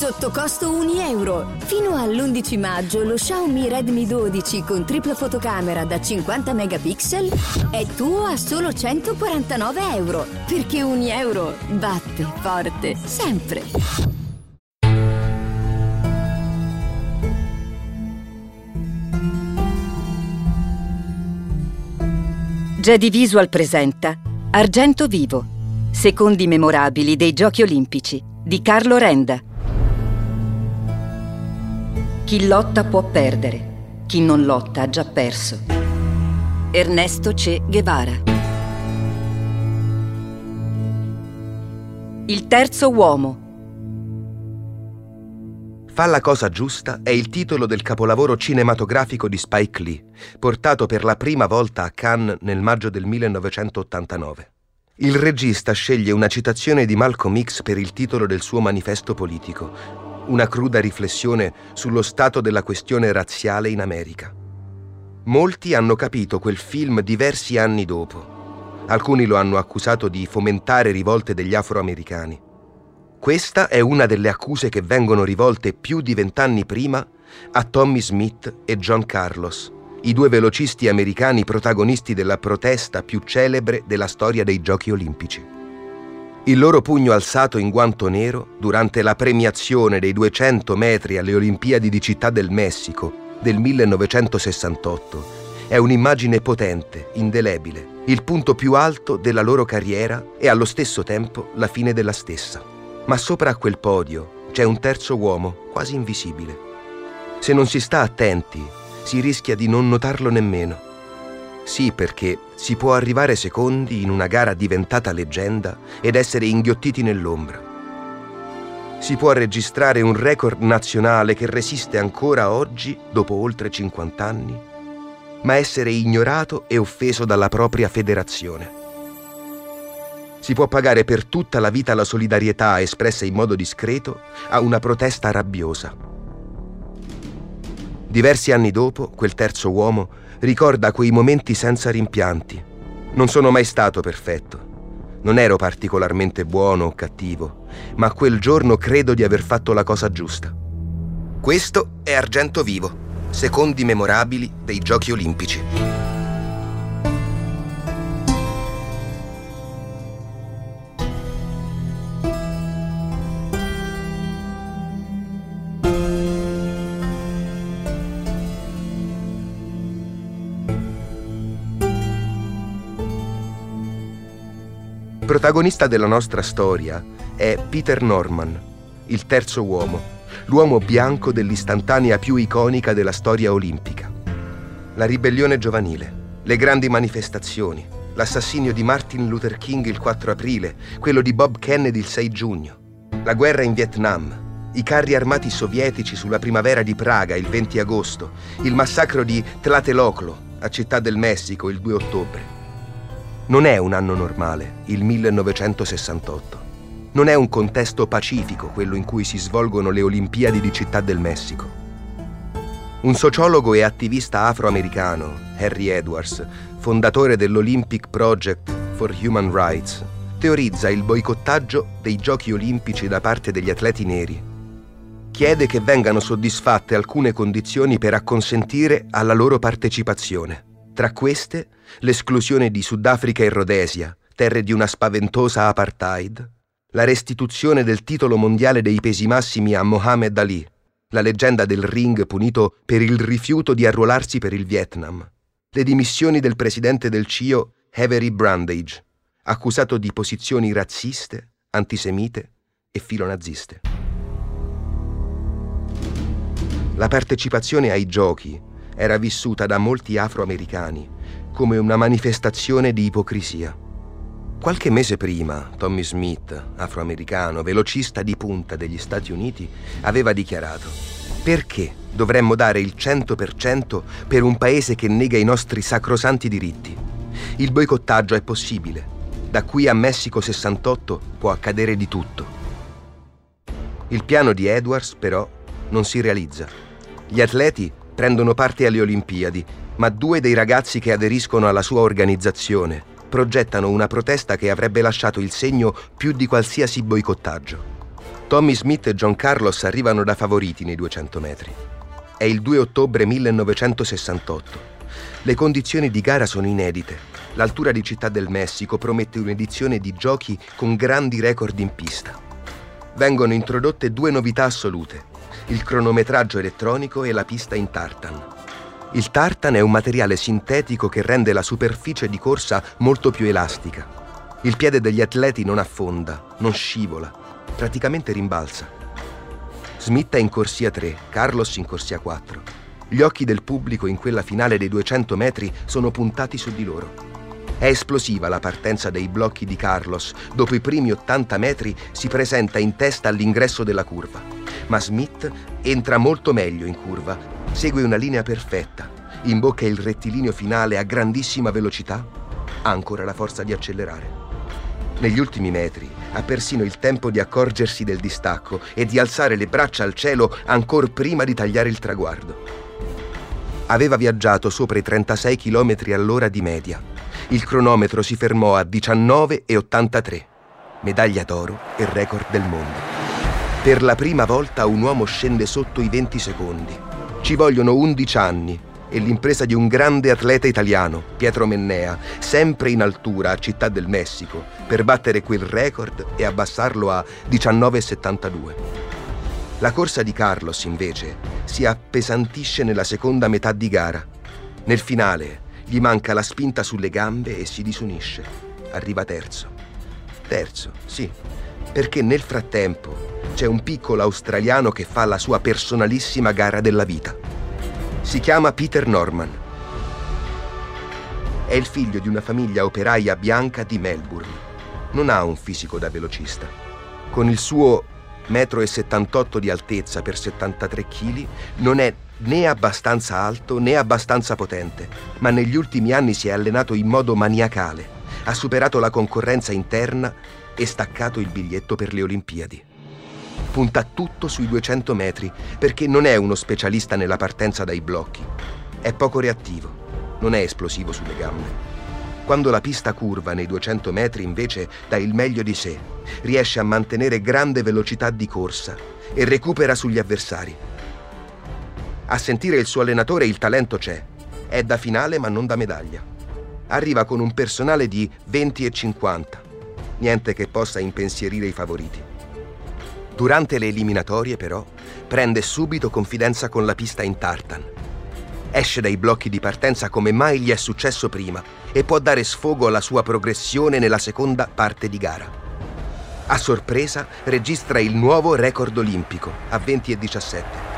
Sotto costo 1 euro. Fino all'11 maggio lo Xiaomi Redmi 12 con tripla fotocamera da 50 megapixel è tuo a solo 149 euro. Perché 1 euro batte forte sempre. Jedi Visual presenta Argento Vivo, secondi memorabili dei Giochi Olimpici di Carlo Renda. Chi lotta può perdere, chi non lotta ha già perso. Ernesto Che Guevara. Il terzo uomo. Fa la cosa giusta è il titolo del capolavoro cinematografico di Spike Lee, portato per la prima volta a Cannes nel maggio del 1989. Il regista sceglie una citazione di Malcolm X per il titolo del suo manifesto politico, una cruda riflessione sullo stato della questione razziale in America. Molti hanno capito quel film diversi anni dopo. Alcuni lo hanno accusato di fomentare rivolte degli afroamericani. Questa è una delle accuse che vengono rivolte più di vent'anni prima a Tommy Smith e John Carlos, i due velocisti americani protagonisti della protesta più celebre della storia dei Giochi Olimpici. Il loro pugno alzato in guanto nero durante la premiazione dei 200 metri alle Olimpiadi di Città del Messico del 1968 è un'immagine potente, indelebile, il punto più alto della loro carriera e allo stesso tempo la fine della stessa. Ma sopra a quel podio c'è un terzo uomo, quasi invisibile. Se non si sta attenti, si rischia di non notarlo nemmeno. Sì, perché si può arrivare secondi in una gara diventata leggenda ed essere inghiottiti nell'ombra. Si può registrare un record nazionale che resiste ancora oggi, dopo oltre 50 anni, ma essere ignorato e offeso dalla propria federazione. Si può pagare per tutta la vita la solidarietà espressa in modo discreto a una protesta rabbiosa. Diversi anni dopo, quel terzo uomo ricorda quei momenti senza rimpianti. Non sono mai stato perfetto. Non ero particolarmente buono o cattivo, ma quel giorno credo di aver fatto la cosa giusta. Questo è Argento Vivo, secondi memorabili dei Giochi Olimpici. Protagonista della nostra storia è Peter Norman, il terzo uomo, l'uomo bianco dell'istantanea più iconica della storia olimpica. La ribellione giovanile, le grandi manifestazioni, l'assassinio di Martin Luther King il 4 aprile, quello di Bob Kennedy il 6 giugno, la guerra in Vietnam, i carri armati sovietici sulla primavera di Praga il 20 agosto, il massacro di Tlatelolco a Città del Messico il 2 ottobre. Non è un anno normale, il 1968. Non è un contesto pacifico quello in cui si svolgono le Olimpiadi di Città del Messico. Un sociologo e attivista afroamericano, Harry Edwards, fondatore dell'Olympic Project for Human Rights, teorizza il boicottaggio dei giochi olimpici da parte degli atleti neri. Chiede che vengano soddisfatte alcune condizioni per acconsentire alla loro partecipazione. Tra queste, l'esclusione di Sudafrica e Rhodesia, terre di una spaventosa apartheid, la restituzione del titolo mondiale dei pesi massimi a Mohammed Ali, la leggenda del ring punito per il rifiuto di arruolarsi per il Vietnam, le dimissioni del presidente del CIO Avery Brandage, accusato di posizioni razziste, antisemite e filonaziste. La partecipazione ai giochi era vissuta da molti afroamericani come una manifestazione di ipocrisia. Qualche mese prima, Tommy Smith, afroamericano, velocista di punta degli Stati Uniti, aveva dichiarato perché dovremmo dare il 100% per un paese che nega i nostri sacrosanti diritti? Il boicottaggio è possibile. Da qui a Messico 68 può accadere di tutto. Il piano di Edwards, però, non si realizza. Gli atleti prendono parte alle Olimpiadi, ma due dei ragazzi che aderiscono alla sua organizzazione progettano una protesta che avrebbe lasciato il segno più di qualsiasi boicottaggio. Tommy Smith e John Carlos arrivano da favoriti nei 200 metri. È il 2 ottobre 1968. Le condizioni di gara sono inedite. L'altura di Città del Messico promette un'edizione di giochi con grandi record in pista. Vengono introdotte due novità assolute, il cronometraggio elettronico e la pista in tartan. Il tartan è un materiale sintetico che rende la superficie di corsa molto più elastica. Il piede degli atleti non affonda, non scivola, praticamente rimbalza. Smith è in corsia 3, Carlos in corsia 4. Gli occhi del pubblico in quella finale dei 200 metri sono puntati su di loro. È esplosiva la partenza dei blocchi di Carlos. Dopo i primi 80 metri si presenta in testa all'ingresso della curva. Ma Smith entra molto meglio in curva, segue una linea perfetta, imbocca il rettilineo finale a grandissima velocità, ha ancora la forza di accelerare. Negli ultimi metri ha persino il tempo di accorgersi del distacco e di alzare le braccia al cielo ancora prima di tagliare il traguardo. Aveva viaggiato sopra i 36 km all'ora di media il cronometro si fermò a 19,83, medaglia d'oro e record del mondo. Per la prima volta un uomo scende sotto i 20 secondi. Ci vogliono 11 anni e l'impresa di un grande atleta italiano, Pietro Mennea, sempre in altura a Città del Messico, per battere quel record e abbassarlo a 19,72. La corsa di Carlos, invece, si appesantisce nella seconda metà di gara. Nel finale, gli manca la spinta sulle gambe e si disunisce. Arriva terzo. Terzo, sì, perché nel frattempo c'è un piccolo australiano che fa la sua personalissima gara della vita. Si chiama Peter Norman. È il figlio di una famiglia operaia bianca di Melbourne. Non ha un fisico da velocista. Con il suo 1,78 m di altezza per 73 kg non è né abbastanza alto né abbastanza potente, ma negli ultimi anni si è allenato in modo maniacale, ha superato la concorrenza interna e staccato il biglietto per le Olimpiadi. Punta tutto sui 200 metri perché non è uno specialista nella partenza dai blocchi. È poco reattivo, non è esplosivo sulle gambe. Quando la pista curva nei 200 metri invece dà il meglio di sé, riesce a mantenere grande velocità di corsa e recupera sugli avversari a sentire il suo allenatore il talento c'è. È da finale ma non da medaglia. Arriva con un personale di 20 e 50. Niente che possa impensierire i favoriti. Durante le eliminatorie, però, prende subito confidenza con la pista in tartan. Esce dai blocchi di partenza come mai gli è successo prima e può dare sfogo alla sua progressione nella seconda parte di gara. A sorpresa registra il nuovo record olimpico a 20 e 17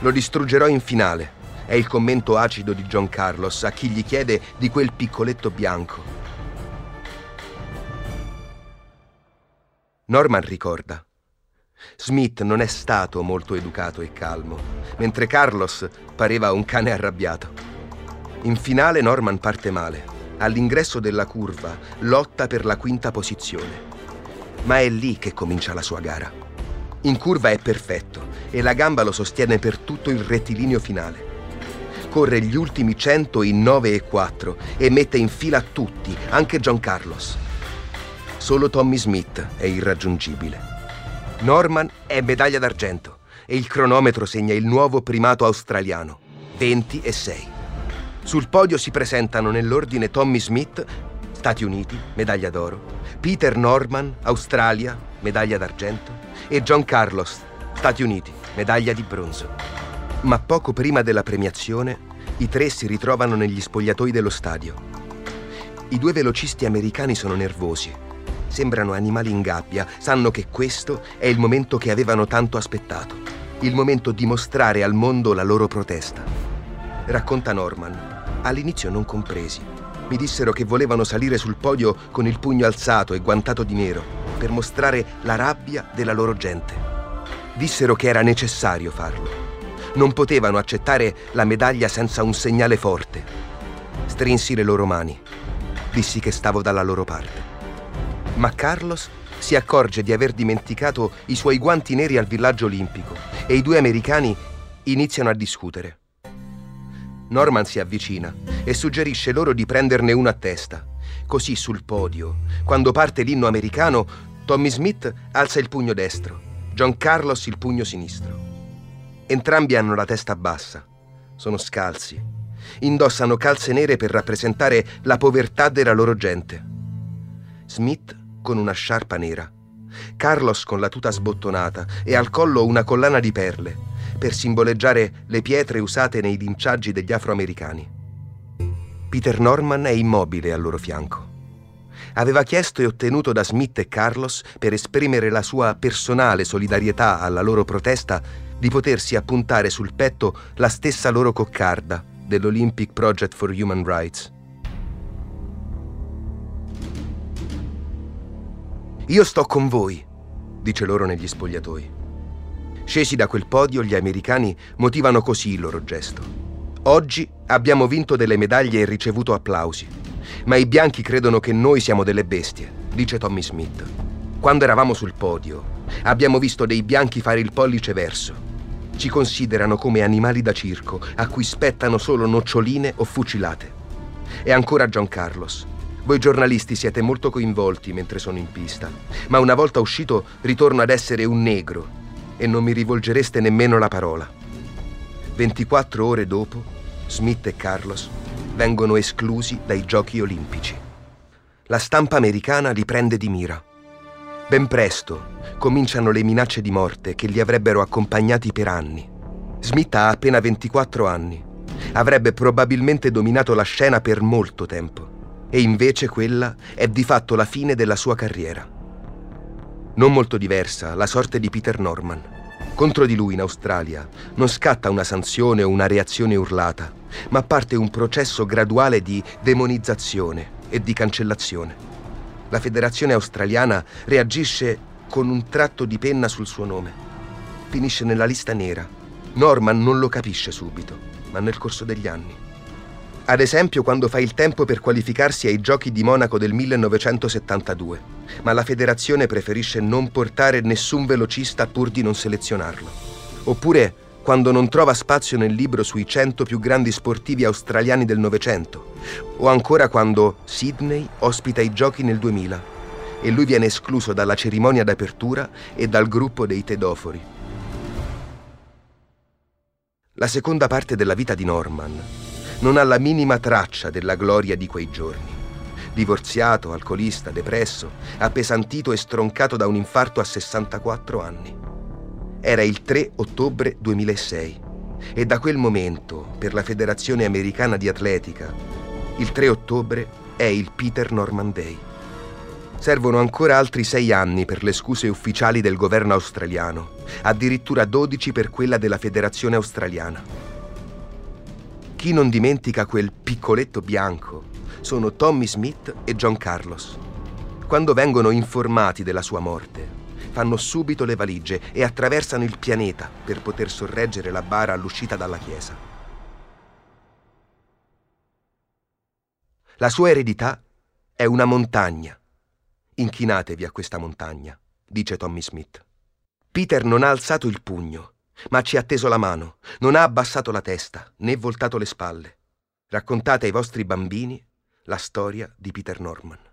Lo distruggerò in finale. È il commento acido di John Carlos a chi gli chiede di quel piccoletto bianco. Norman ricorda. Smith non è stato molto educato e calmo, mentre Carlos pareva un cane arrabbiato. In finale Norman parte male. All'ingresso della curva lotta per la quinta posizione. Ma è lì che comincia la sua gara. In curva è perfetto e la gamba lo sostiene per tutto il rettilineo finale. Corre gli ultimi 100 in 9 e 4 e mette in fila tutti, anche John Carlos. Solo Tommy Smith è irraggiungibile. Norman è medaglia d'argento e il cronometro segna il nuovo primato australiano, 20 e 6. Sul podio si presentano nell'ordine Tommy Smith, Stati Uniti, medaglia d'oro, Peter Norman, Australia, medaglia d'argento, e John Carlos, Stati Uniti, medaglia di bronzo. Ma poco prima della premiazione, i tre si ritrovano negli spogliatoi dello stadio. I due velocisti americani sono nervosi. Sembrano animali in gabbia, sanno che questo è il momento che avevano tanto aspettato, il momento di mostrare al mondo la loro protesta. Racconta Norman. All'inizio non compresi. Mi dissero che volevano salire sul podio con il pugno alzato e guantato di nero per mostrare la rabbia della loro gente. Dissero che era necessario farlo. Non potevano accettare la medaglia senza un segnale forte. Strinsi le loro mani. Dissi che stavo dalla loro parte. Ma Carlos si accorge di aver dimenticato i suoi guanti neri al villaggio olimpico e i due americani iniziano a discutere. Norman si avvicina e suggerisce loro di prenderne uno a testa. Così sul podio, quando parte l'inno americano, Tommy Smith alza il pugno destro, John Carlos il pugno sinistro. Entrambi hanno la testa bassa, sono scalzi, indossano calze nere per rappresentare la povertà della loro gente. Smith con una sciarpa nera, Carlos con la tuta sbottonata e al collo una collana di perle, per simboleggiare le pietre usate nei linciaggi degli afroamericani. Peter Norman è immobile al loro fianco. Aveva chiesto e ottenuto da Smith e Carlos, per esprimere la sua personale solidarietà alla loro protesta, di potersi appuntare sul petto la stessa loro coccarda dell'Olympic Project for Human Rights. Io sto con voi, dice loro negli spogliatoi. Scesi da quel podio, gli americani motivano così il loro gesto. Oggi abbiamo vinto delle medaglie e ricevuto applausi, ma i bianchi credono che noi siamo delle bestie, dice Tommy Smith. Quando eravamo sul podio, abbiamo visto dei bianchi fare il pollice verso. Ci considerano come animali da circo, a cui spettano solo noccioline o fucilate. E ancora John Carlos. Voi giornalisti siete molto coinvolti mentre sono in pista, ma una volta uscito ritorno ad essere un negro e non mi rivolgereste nemmeno la parola. 24 ore dopo, Smith e Carlos vengono esclusi dai giochi olimpici. La stampa americana li prende di mira. Ben presto cominciano le minacce di morte che li avrebbero accompagnati per anni. Smith ha appena 24 anni. Avrebbe probabilmente dominato la scena per molto tempo e invece quella è di fatto la fine della sua carriera. Non molto diversa la sorte di Peter Norman. Contro di lui in Australia non scatta una sanzione o una reazione urlata, ma parte un processo graduale di demonizzazione e di cancellazione. La federazione australiana reagisce con un tratto di penna sul suo nome. Finisce nella lista nera. Norman non lo capisce subito, ma nel corso degli anni. Ad esempio quando fa il tempo per qualificarsi ai Giochi di Monaco del 1972, ma la federazione preferisce non portare nessun velocista pur di non selezionarlo. Oppure quando non trova spazio nel libro sui 100 più grandi sportivi australiani del Novecento, o ancora quando Sydney ospita i Giochi nel 2000 e lui viene escluso dalla cerimonia d'apertura e dal gruppo dei Tedofori. La seconda parte della vita di Norman non ha la minima traccia della gloria di quei giorni. Divorziato, alcolista, depresso, appesantito e stroncato da un infarto a 64 anni. Era il 3 ottobre 2006 e da quel momento, per la Federazione Americana di Atletica, il 3 ottobre è il Peter Norman Day. Servono ancora altri sei anni per le scuse ufficiali del governo australiano, addirittura 12 per quella della Federazione Australiana. Chi non dimentica quel piccoletto bianco sono Tommy Smith e John Carlos. Quando vengono informati della sua morte, fanno subito le valigie e attraversano il pianeta per poter sorreggere la bara all'uscita dalla chiesa. La sua eredità è una montagna. Inchinatevi a questa montagna, dice Tommy Smith. Peter non ha alzato il pugno ma ci ha teso la mano, non ha abbassato la testa né voltato le spalle. Raccontate ai vostri bambini la storia di Peter Norman.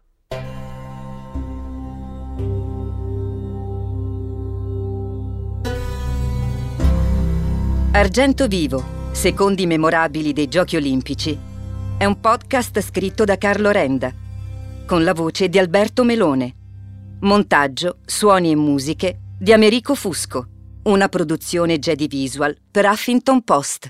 Argento Vivo, secondi memorabili dei Giochi Olimpici, è un podcast scritto da Carlo Renda, con la voce di Alberto Melone. Montaggio, suoni e musiche di Americo Fusco. Una produzione Jedi Visual per Huffington Post.